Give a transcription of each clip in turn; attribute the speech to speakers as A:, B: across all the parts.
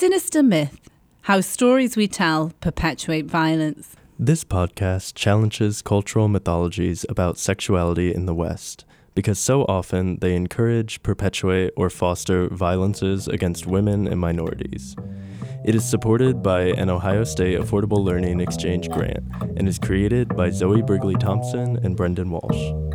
A: Sinister Myth How Stories We Tell Perpetuate Violence.
B: This podcast challenges cultural mythologies about sexuality in the West because so often they encourage, perpetuate, or foster violences against women and minorities. It is supported by an Ohio State Affordable Learning Exchange grant and is created by Zoe Brigley Thompson and Brendan Walsh.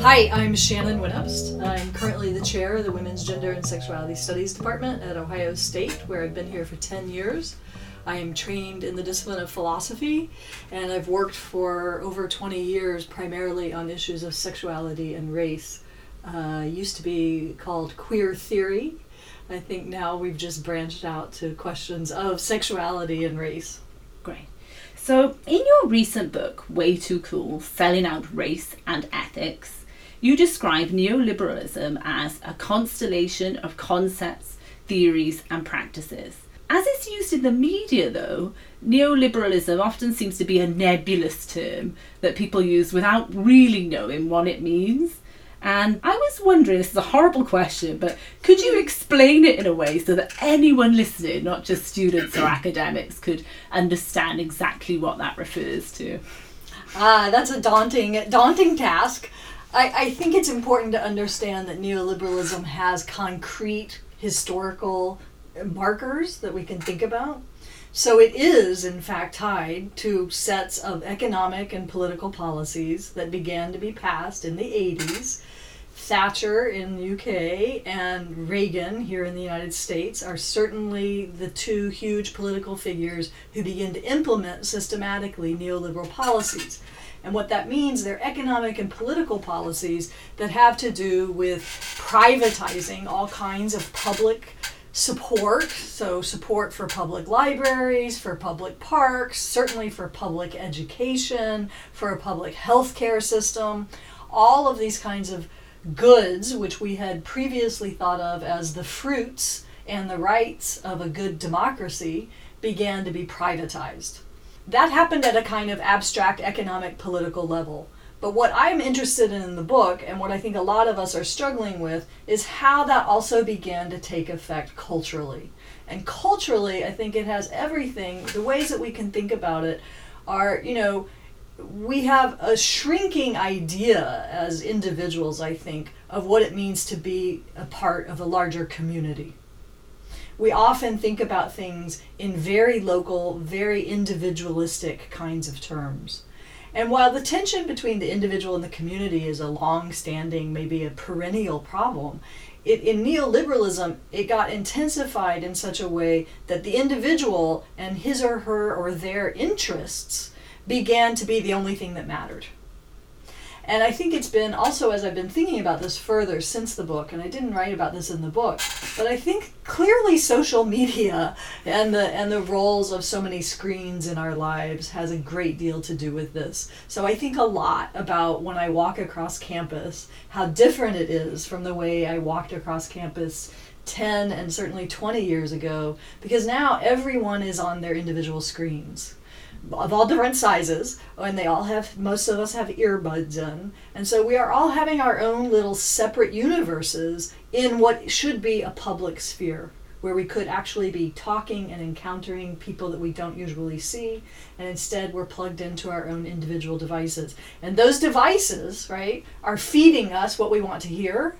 C: Hi, I'm Shannon Winnubst. I'm currently the chair of the Women's Gender and Sexuality Studies Department at Ohio State, where I've been here for 10 years. I am trained in the discipline of philosophy, and I've worked for over 20 years primarily on issues of sexuality and race. Uh, used to be called queer theory. I think now we've just branched out to questions of sexuality and race.
D: Great. So, in your recent book, Way Too Cool Selling Out Race and Ethics, you describe neoliberalism as a constellation of concepts, theories, and practices. As it's used in the media, though, neoliberalism often seems to be a nebulous term that people use without really knowing what it means. And I was wondering, this is a horrible question, but could you explain it in a way so that anyone listening, not just students or academics, could understand exactly what that refers to?
C: Ah, that's a daunting, daunting task. I, I think it's important to understand that neoliberalism has concrete historical markers that we can think about. So it is, in fact, tied to sets of economic and political policies that began to be passed in the 80s. Thatcher in the UK and Reagan here in the United States are certainly the two huge political figures who begin to implement systematically neoliberal policies. And what that means, they're economic and political policies that have to do with privatizing all kinds of public support. So, support for public libraries, for public parks, certainly for public education, for a public healthcare system. All of these kinds of goods, which we had previously thought of as the fruits and the rights of a good democracy, began to be privatized that happened at a kind of abstract economic political level. But what I'm interested in in the book, and what I think a lot of us are struggling with, is how that also began to take effect culturally. And culturally, I think it has everything, the ways that we can think about it are, you know, we have a shrinking idea as individuals, I think, of what it means to be a part of a larger community we often think about things in very local, very individualistic kinds of terms. And while the tension between the individual and the community is a long standing, maybe a perennial problem, it, in neoliberalism, it got intensified in such a way that the individual and his or her or their interests began to be the only thing that mattered. And I think it's been also as I've been thinking about this further since the book, and I didn't write about this in the book, but I think clearly social media and the and the roles of so many screens in our lives has a great deal to do with this. So I think a lot about when I walk across campus, how different it is from the way I walked across campus 10 and certainly 20 years ago because now everyone is on their individual screens of all different sizes, and they all have, most of us have earbuds in. And so we are all having our own little separate universes in what should be a public sphere where we could actually be talking and encountering people that we don't usually see, and instead we're plugged into our own individual devices. And those devices, right, are feeding us what we want to hear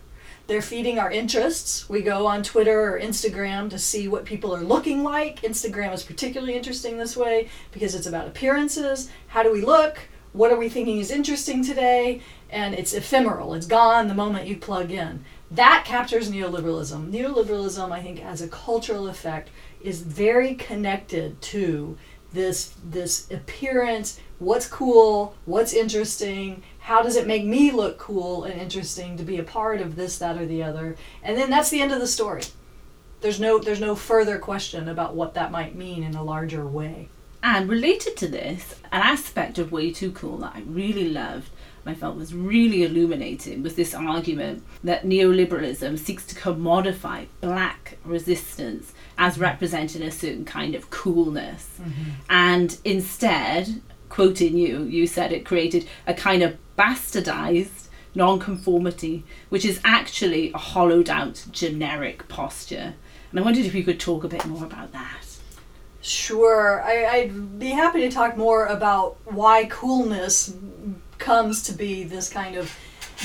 C: they're feeding our interests. We go on Twitter or Instagram to see what people are looking like. Instagram is particularly interesting this way because it's about appearances. How do we look? What are we thinking is interesting today? And it's ephemeral, it's gone the moment you plug in. That captures neoliberalism. Neoliberalism, I think, as a cultural effect, is very connected to this this appearance what's cool what's interesting how does it make me look cool and interesting to be a part of this that or the other? And then that's the end of the story. There's no there's no further question about what that might mean in a larger way.
D: And related to this an aspect of way too cool that i really loved I felt was really illuminating was this argument that neoliberalism seeks to commodify black resistance as representing a certain kind of coolness. Mm-hmm. And instead, quoting you, you said it created a kind of bastardized nonconformity, which is actually a hollowed out generic posture. And I wondered if you could talk a bit more about that.
C: Sure, I, I'd be happy to talk more about why coolness comes to be this kind of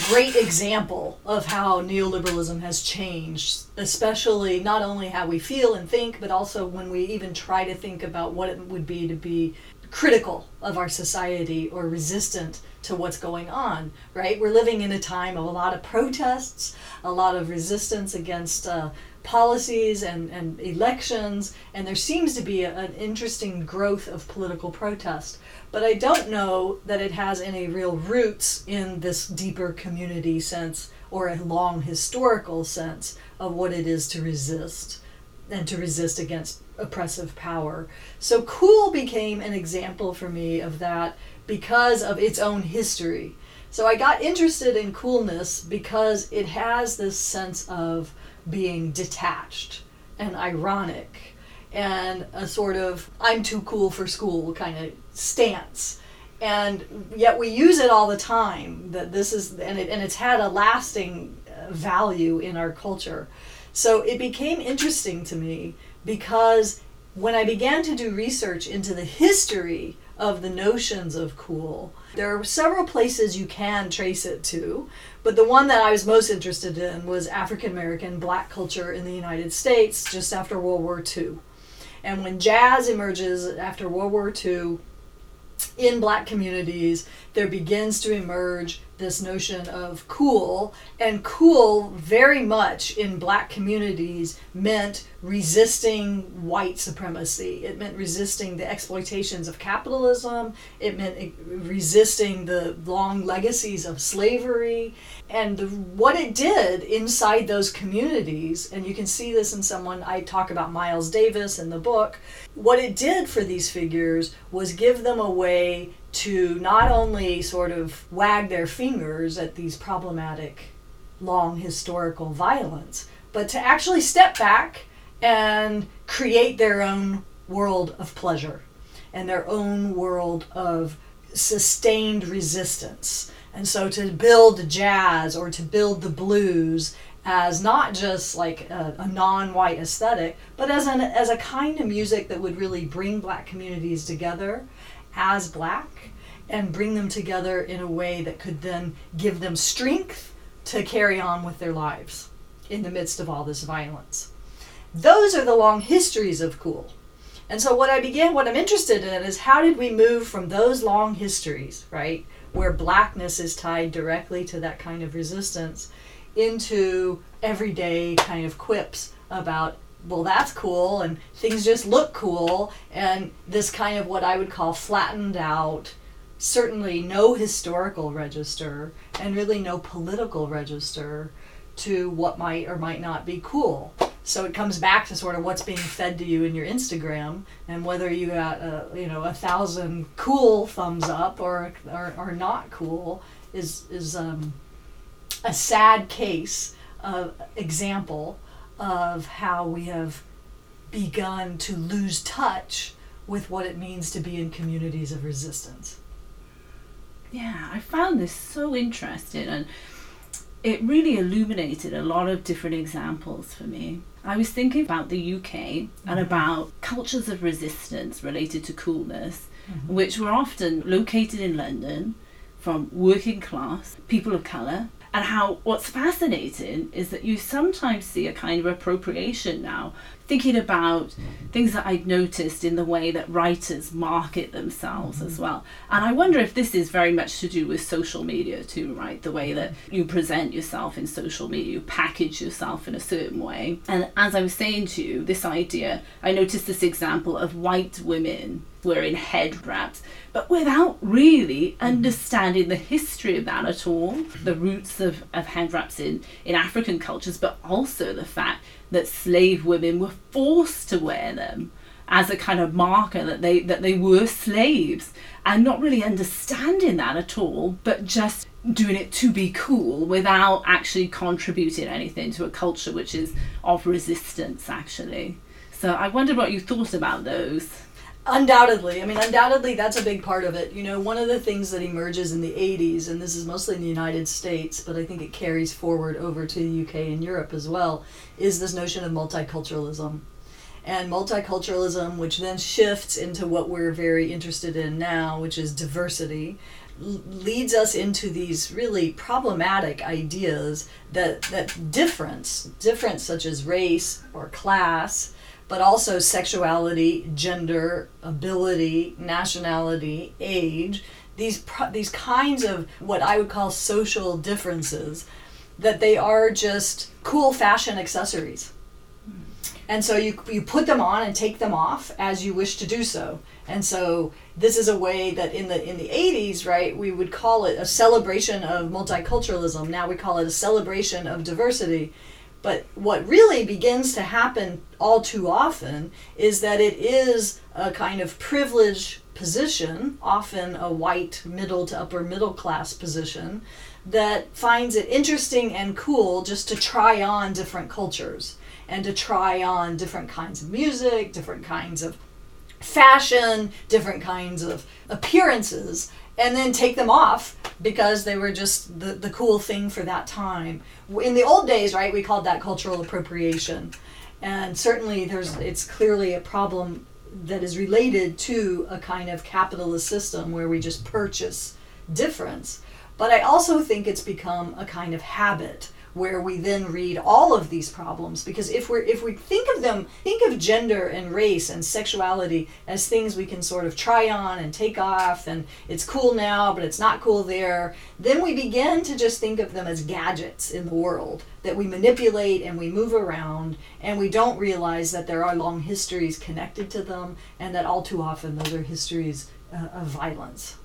C: great example of how neoliberalism has changed, especially not only how we feel and think, but also when we even try to think about what it would be to be critical of our society or resistant to what's going on, right? We're living in a time of a lot of protests, a lot of resistance against uh, policies and, and elections, and there seems to be a, an interesting growth of political protest. But I don't know that it has any real roots in this deeper community sense or a long historical sense of what it is to resist and to resist against oppressive power. So cool became an example for me of that because of its own history. So I got interested in coolness because it has this sense of being detached and ironic and a sort of I'm too cool for school kind of stance. And yet we use it all the time that this is and it and it's had a lasting uh, value in our culture. So it became interesting to me because when I began to do research into the history of the notions of cool, there are several places you can trace it to, but the one that I was most interested in was African American black culture in the United States just after World War II. And when jazz emerges after World War II in black communities, there begins to emerge this notion of cool, and cool very much in black communities meant resisting white supremacy. It meant resisting the exploitations of capitalism. It meant resisting the long legacies of slavery. And the, what it did inside those communities, and you can see this in someone, I talk about Miles Davis in the book, what it did for these figures was give them a way to not only sort of wag their fingers at these problematic long historical violence, but to actually step back and create their own world of pleasure and their own world of sustained resistance. And so to build jazz or to build the blues as not just like a, a non-white aesthetic, but as an as a kind of music that would really bring black communities together as black and bring them together in a way that could then give them strength to carry on with their lives in the midst of all this violence. Those are the long histories of cool. And so what I began what I'm interested in is how did we move from those long histories, right, where blackness is tied directly to that kind of resistance into everyday kind of quips about well that's cool and things just look cool and this kind of what I would call flattened out certainly no historical register and really no political register to what might or might not be cool. So it comes back to sort of what's being fed to you in your Instagram and whether you got a, you know a thousand cool thumbs up or or, or not cool is is um, a sad case of example of how we have begun to lose touch with what it means to be in communities of resistance.
D: Yeah, I found this so interesting and it really illuminated a lot of different examples for me. I was thinking about the UK mm-hmm. and about cultures of resistance related to coolness, mm-hmm. which were often located in London from working class, people of colour, and how what's fascinating is that you sometimes see a kind of appropriation now thinking about things that I'd noticed in the way that writers market themselves mm-hmm. as well. And I wonder if this is very much to do with social media too, right? The way that you present yourself in social media, you package yourself in a certain way. And as I was saying to you, this idea, I noticed this example of white women wearing head wraps, but without really mm-hmm. understanding the history of that at all, the roots of, of head wraps in, in African cultures, but also the fact that slave women were forced to wear them as a kind of marker that they that they were slaves. And not really understanding that at all but just doing it to be cool without actually contributing anything to a culture which is of resistance actually. So i wondered what you thought about those
C: Undoubtedly. I mean, undoubtedly, that's a big part of it. You know, one of the things that emerges in the 80s, and this is mostly in the United States, but I think it carries forward over to the UK and Europe as well, is this notion of multiculturalism. And multiculturalism, which then shifts into what we're very interested in now, which is diversity, leads us into these really problematic ideas that, that difference, difference such as race or class, but also sexuality, gender, ability, nationality, age, these these kinds of what I would call social differences that they are just cool fashion accessories. And so you, you put them on and take them off as you wish to do so. And so this is a way that in the in the 80s, right, we would call it a celebration of multiculturalism. Now we call it a celebration of diversity. But what really begins to happen all too often is that it is a kind of privileged position, often a white middle to upper middle class position, that finds it interesting and cool just to try on different cultures and to try on different kinds of music, different kinds of fashion, different kinds of appearances, and then take them off because they were just the, the cool thing for that time. In the old days, right, we called that cultural appropriation. And certainly there's it's clearly a problem that is related to a kind of capitalist system where we just purchase difference. But I also think it's become a kind of habit where we then read all of these problems. Because if we're if we think of them think of gender and race and sexuality as things we can sort of try on and take off and it's cool now but it's not cool there then we begin to just think of them as gadgets in the world that we manipulate and we move around and we don't realize that there are long histories connected to them and that all too often those are histories uh, of violence.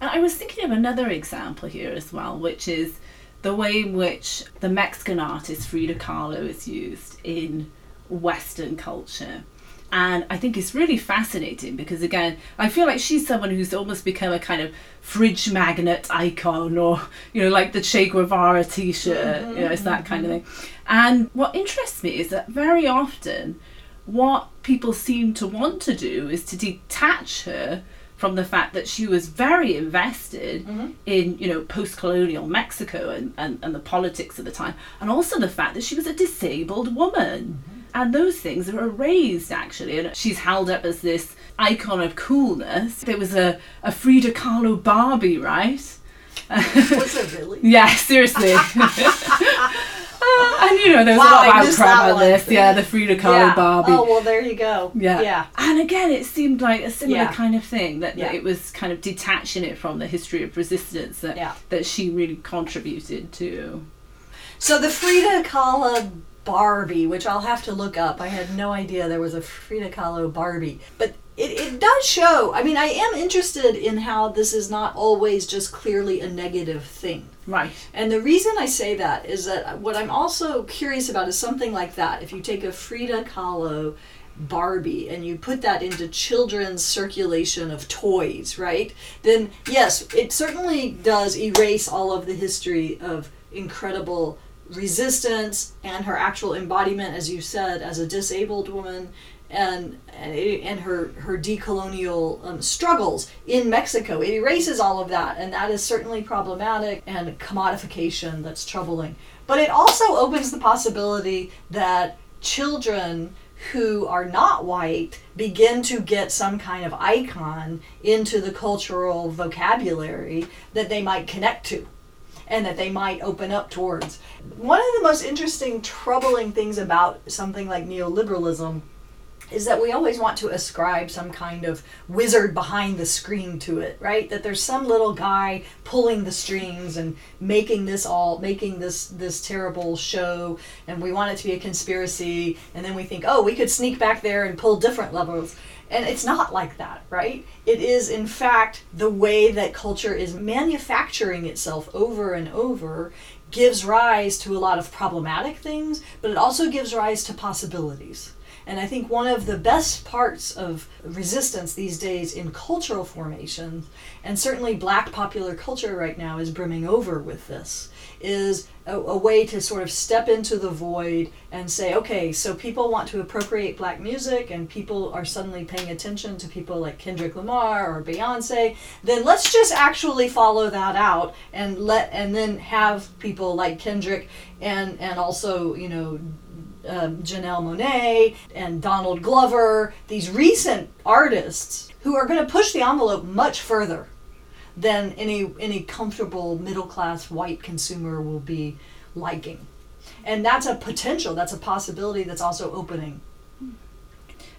D: And I was thinking of another example here as well, which is the way in which the Mexican artist Frida Kahlo is used in Western culture. And I think it's really fascinating because, again, I feel like she's someone who's almost become a kind of fridge magnet icon or, you know, like the Che Guevara t shirt, you mm-hmm, know, it's that kind of mm-hmm. thing. And what interests me is that very often what people seem to want to do is to detach her from the fact that she was very invested mm-hmm. in you know post-colonial Mexico and, and, and the politics of the time and also the fact that she was a disabled woman. Mm-hmm. And those things are erased actually and she's held up as this icon of coolness. There was a, a Frida Kahlo Barbie right?
C: Was it really?
D: Yeah seriously and you know there was
C: Wow,
D: a lot of outcry about this yeah the Frida Kahlo
C: yeah.
D: Barbie
C: oh well there you go
D: yeah.
C: yeah
D: And again, it seemed like a similar
C: Yeah.
D: kind of thing that, that it was kind of detaching it from the history of resistance that that she really contributed to.
C: So the Frida Kahlo Barbie, which I'll have to look up. I had no idea there was a Frida Kahlo Barbie. But it, it does show, I mean, I am interested in how this is not always just clearly a negative thing.
D: Right.
C: And the reason I say that is that what I'm also curious about is something like that. If you take a Frida Kahlo Barbie and you put that into children's circulation of toys, right? Then, yes, it certainly does erase all of the history of incredible resistance and her actual embodiment, as you said, as a disabled woman. And, and her her decolonial um, struggles in Mexico, it erases all of that, and that is certainly problematic and commodification that's troubling. But it also opens the possibility that children who are not white begin to get some kind of icon into the cultural vocabulary that they might connect to and that they might open up towards. One of the most interesting, troubling things about something like neoliberalism is that we always want to ascribe some kind of wizard behind the screen to it, right? That there's some little guy pulling the strings and making this all making this this terrible show and we want it to be a conspiracy and then we think, "Oh, we could sneak back there and pull different levels." And it's not like that, right? It is in fact the way that culture is manufacturing itself over and over gives rise to a lot of problematic things, but it also gives rise to possibilities. And I think one of the best parts of resistance these days in cultural formation, and certainly black popular culture right now is brimming over with this, is a, a, way to sort of step into the void and say, okay, so people want to appropriate black music and people are suddenly paying attention to people like Kendrick Lamar or Beyonce, then let's just actually follow that out and let and then have people like Kendrick and and also, you know, um, Janelle Monáe and Donald Glover, these recent artists who are going to push the envelope much further than any any comfortable middle class white consumer will be liking. And that's a potential, that's a possibility that's also opening.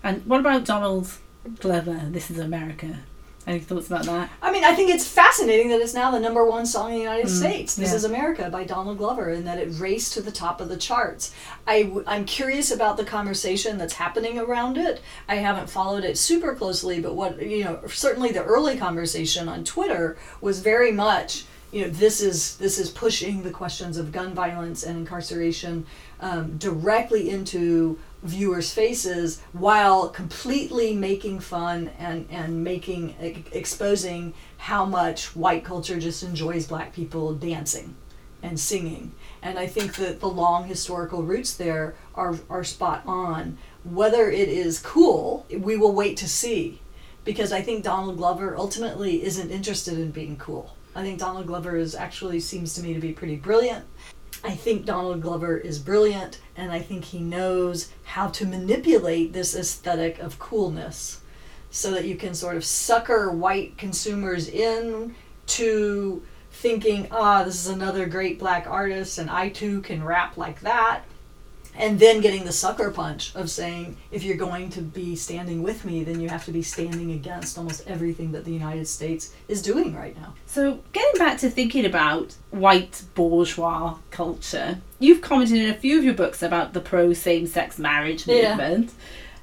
D: And what about Donald Glover, This is America? Any thoughts about that?
C: I mean, I think it's fascinating that it's now the number one song in the United mm, States. This
D: yeah.
C: is America by Donald Glover, and that it raced to the top of the charts. I, w- I'm curious about the conversation that's happening around it. I haven't followed it super closely, but what, you know, certainly the early conversation on Twitter was very much you know this is this is pushing the questions of gun violence and incarceration um, directly into viewers' faces while completely making fun and, and making exposing how much white culture just enjoys black people dancing and singing. And I think that the long historical roots there are, are spot on. Whether it is cool, we will wait to see. Because I think Donald Glover ultimately isn't interested in being cool. I think Donald Glover is actually seems to me to be pretty brilliant I think Donald Glover is brilliant, and I think he knows how to manipulate this aesthetic of coolness so that you can sort of sucker white consumers in to thinking, ah, this is another great black artist, and I too can rap like that and then getting the sucker punch of saying if you're going to be standing with me then you have to be standing against almost everything that the united states is doing right now
D: so getting back to thinking about white bourgeois culture you've commented in a few of your books about the pro same-sex marriage movement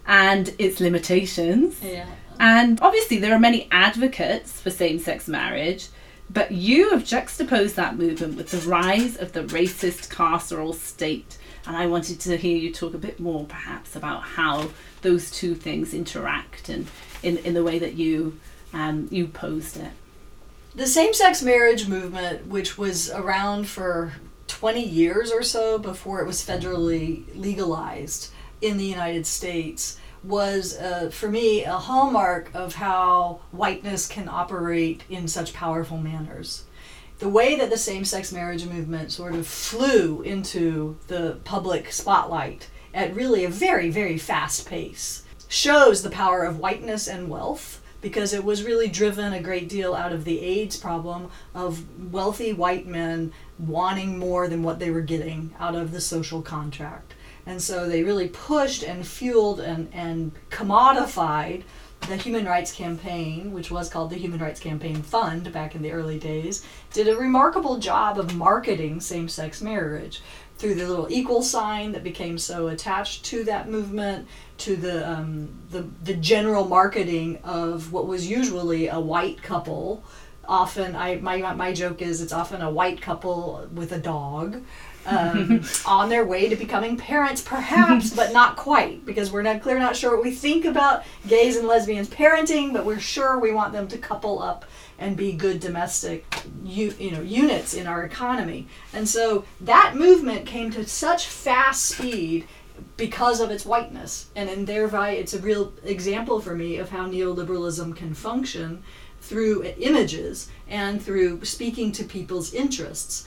D: yeah. and its limitations
C: yeah.
D: and obviously there are many advocates for same-sex marriage but you have juxtaposed that movement with the rise of the racist carceral state and I wanted to hear you talk a bit more, perhaps, about how those two things interact and in, in the way that you um, you posed it.
C: The same-sex marriage movement, which was around for 20 years or so before it was federally legalized in the United States, was uh, for me a hallmark of how whiteness can operate in such powerful manners the way that the same sex marriage movement sort of flew into the public spotlight at really a very, very fast pace shows the power of whiteness and wealth because it was really driven a great deal out of the AIDS problem of wealthy white men wanting more than what they were getting out of the social contract. And so they really pushed and fueled and, and commodified the Human Rights Campaign, which was called the Human Rights Campaign Fund back in the early days, did a remarkable job of marketing same sex marriage through the little equal sign that became so attached to that movement, to the, um, the, the general marketing of what was usually a white couple. Often, I my, my joke is it's often a white couple with a dog um, on their way to becoming parents, perhaps, but not quite, because we're not clear, not sure what we think about gays and lesbians parenting, but we're sure we want them to couple up and be good domestic you, you know units in our economy. And so that movement came to such fast speed because of its whiteness. And in thereby it's a real example for me of how neoliberalism can function through images and through speaking to people's interests.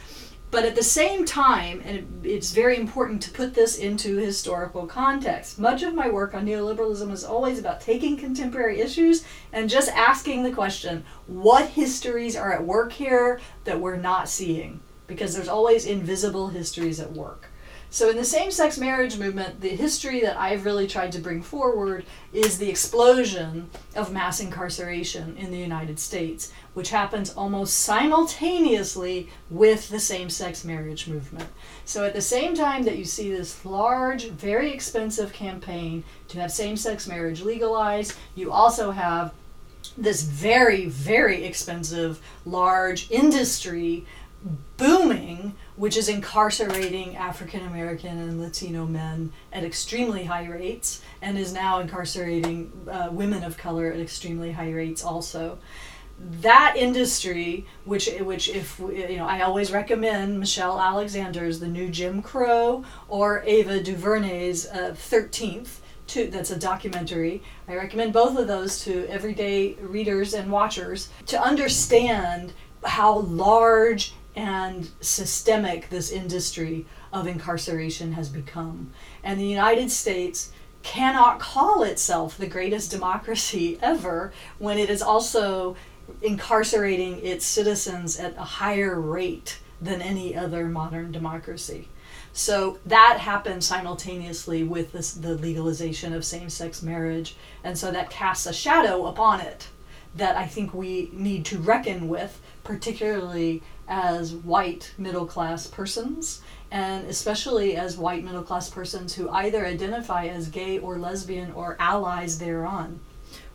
C: But at the same time, and it's very important to put this into historical context, much of my work on neoliberalism is always about taking contemporary issues and just asking the question what histories are at work here that we're not seeing? Because there's always invisible histories at work. So, in the same sex marriage movement, the history that I've really tried to bring forward is the explosion of mass incarceration in the United States, which happens almost simultaneously with the same sex marriage movement. So, at the same time that you see this large, very expensive campaign to have same sex marriage legalized, you also have this very, very expensive, large industry booming which is incarcerating African American and Latino men at extremely high rates, and is now incarcerating uh, women of color at extremely high rates also. That industry, which which if you know, I always recommend Michelle Alexander's The New Jim Crow or Ava DuVernay's uh, Thirteenth. Uh, that's a documentary. I recommend both of those to everyday readers and watchers to understand how large and systemic this industry of incarceration has become. And the United States cannot call itself the greatest democracy ever when it is also incarcerating its citizens at a higher rate than any other modern democracy. So that happened simultaneously with this, the legalization of same sex marriage, and so that casts a shadow upon it that I think we need to reckon with, particularly as white middle class persons, and especially as white middle class persons who either identify as gay or lesbian or allies thereon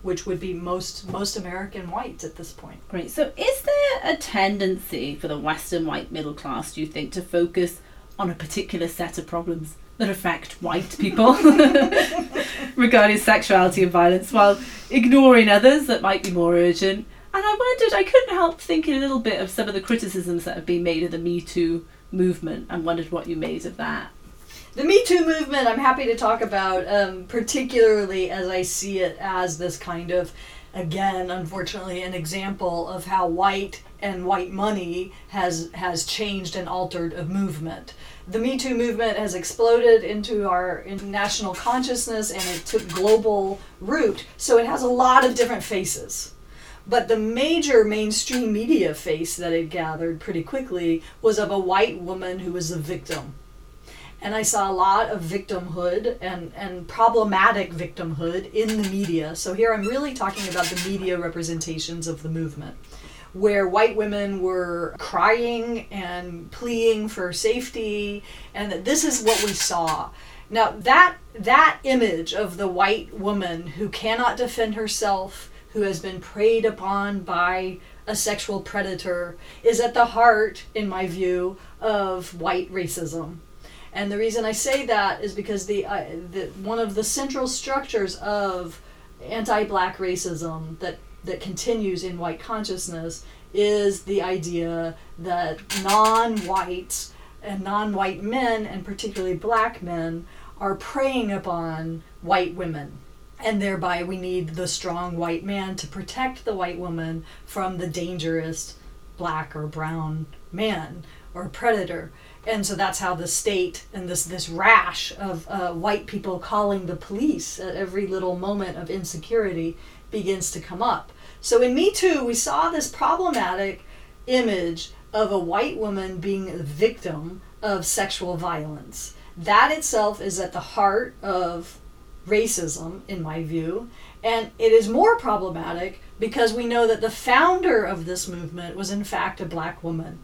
C: which would be most most American whites at this point.
D: Great. So, is there a tendency for the Western white middle class, do you think, to focus on a particular set of problems that affect white people regarding sexuality and violence, while ignoring others that might be more urgent? And I wondered, I couldn't help thinking a little bit of some of the criticisms that have been made of the Me Too movement and wondered what you made of that.
C: The Me Too movement, I'm happy to talk about, um, particularly as I see it as this kind of, again, unfortunately, an example of how white and white money has has changed and altered a movement. The Me Too movement has exploded into our national consciousness and it took global root, so it has a lot of different faces. But the major mainstream media face that it gathered pretty quickly was of a white woman who was a victim. And I saw a lot of victimhood and, and problematic victimhood in the media. So here I'm really talking about the media representations of the movement, where white women were crying and pleading for safety, and that this is what we saw. Now that that image of the white woman who cannot defend herself, who has been preyed upon by a sexual predator is at the heart, in my view, of white racism. And the reason I say that is because the, uh, the one of the central structures of anti-black racism that that continues in white consciousness is the idea that non-whites and non-white men and particularly black men are preying upon white women. And thereby we need the strong white man to protect the white woman from the dangerous black or brown man or predator and so that's how the state and this this rash of uh, white people calling the police at every little moment of insecurity begins to come up. So in me too we saw this problematic image of a white woman being a victim of sexual violence. That itself is at the heart of racism, in my view. And it is more problematic because we know that the founder of this movement was, in fact, a black woman,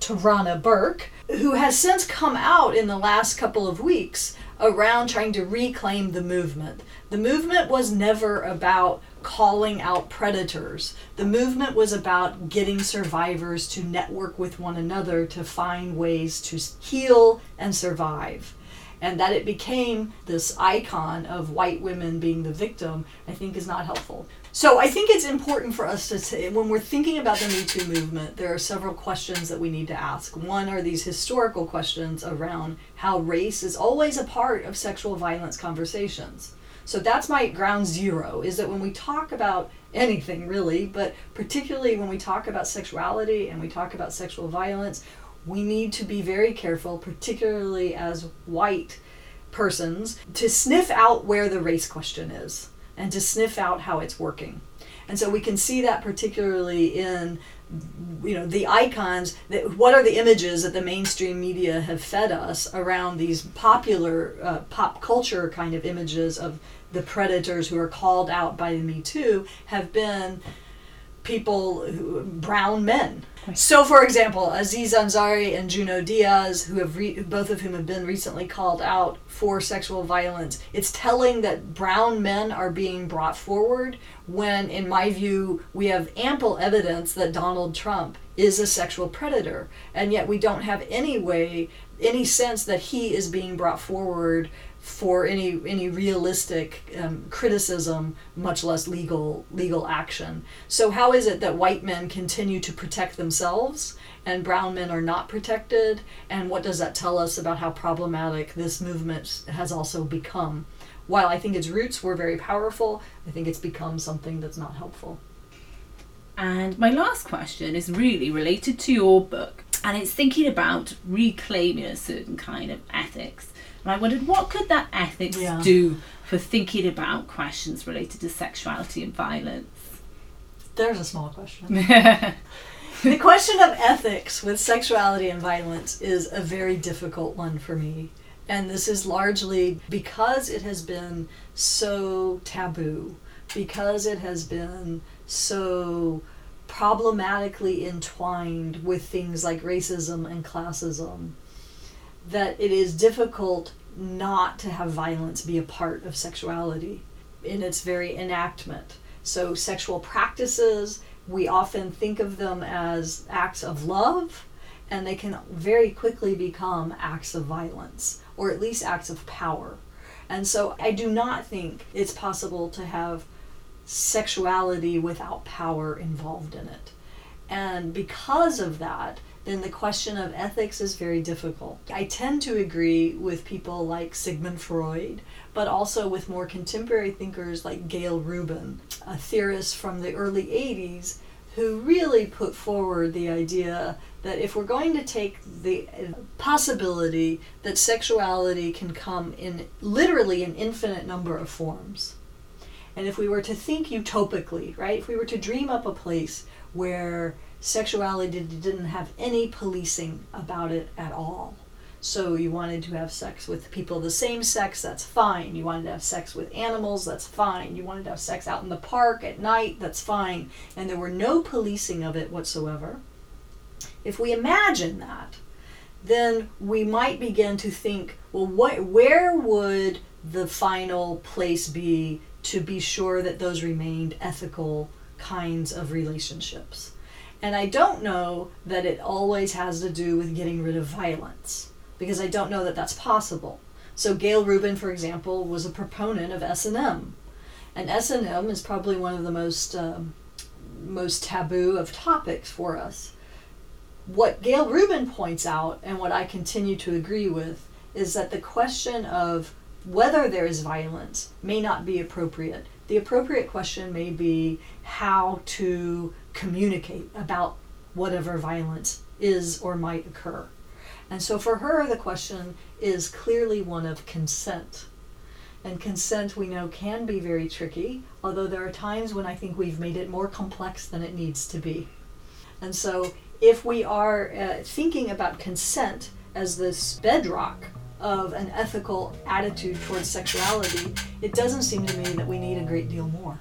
C: Tarana Burke, who has since come out in the last couple of weeks around trying to reclaim the movement. The movement was never about calling out predators. The movement was about getting survivors to network with one another to find ways to heal and survive and that it became this icon of white women being the victim, I think is not helpful. So I think it's important for us to say, when we're thinking about the Me Too movement, there are several questions that we need to ask. One are these historical questions around how race is always a part of sexual violence conversations. So that's my ground zero, is that when we talk about anything really, but particularly when we talk about sexuality and we talk about sexual violence, we need to be very careful, particularly as white persons, to sniff out where the race question is and to sniff out how it's working. And so we can see that particularly in you know the icons that what are the images that the mainstream media have fed us around these popular uh, pop culture kind of images of the predators who are called out by the me too have been people, who, brown men. So, for example, Aziz Ansari and Junot Diaz, who have re- both of whom have been recently called out for sexual violence, it's telling that brown men are being brought forward when, in my view, we have ample evidence that Donald Trump is a sexual predator, and yet we don't have any way, any sense that he is being brought forward for any any realistic um, criticism, much less legal legal action. So how is it that white men continue to protect themselves and brown men are not protected? And what does that tell us about how problematic this movement has also become? While I think its roots were very powerful, I think it's become something that's not helpful.
D: And my last question is really related to your book, and it's thinking about reclaiming a certain kind of ethics and I wondered what could that ethics yeah. do for thinking about questions related to sexuality and violence?
C: There's a small question. the question of ethics with sexuality and violence is a very difficult one for me. And this is largely because it has been so taboo, because it has been so problematically entwined with things like racism and classism that it is difficult not to have violence be a part of sexuality in its very enactment. So, sexual practices, we often think of them as acts of love, and they can very quickly become acts of violence, or at least acts of power. And so, I do not think it's possible to have sexuality without power involved in it. And because of that, then the question of ethics is very difficult. I tend to agree with people like Sigmund Freud, but also with more contemporary thinkers like Gayle Rubin, a theorist from the early 80s who really put forward the idea that if we're going to take the possibility that sexuality can come in literally an infinite number of forms, and if we were to think utopically, right, if we were to dream up a place where sexuality didn't have any policing about it at all. So you wanted to have sex with people of the same sex, that's fine. You wanted to have sex with animals, that's fine. You wanted to have sex out in the park at night, that's fine. And there were no policing of it whatsoever. If we imagine that, then we might begin to think, well, what, where would the final place be to be sure that those remained ethical kinds of relationships? And I don't know that it always has to do with getting rid of violence, because I don't know that that's possible. So Gayle Rubin, for example, was a proponent of S&M. And S&M is probably one of the most, um, most taboo of topics for us. What Gayle Rubin points out, and what I continue to agree with, is that the question of whether there is violence may not be appropriate. The appropriate question may be how to communicate about whatever violence is or might occur. And so for her, the question is clearly one of consent. And consent, we know, can be very tricky, although there are times when I think we've made it more complex than it needs to be. And so if we are uh, thinking about consent as this bedrock of an ethical attitude towards sexuality, it doesn't seem to me that we need a great deal more.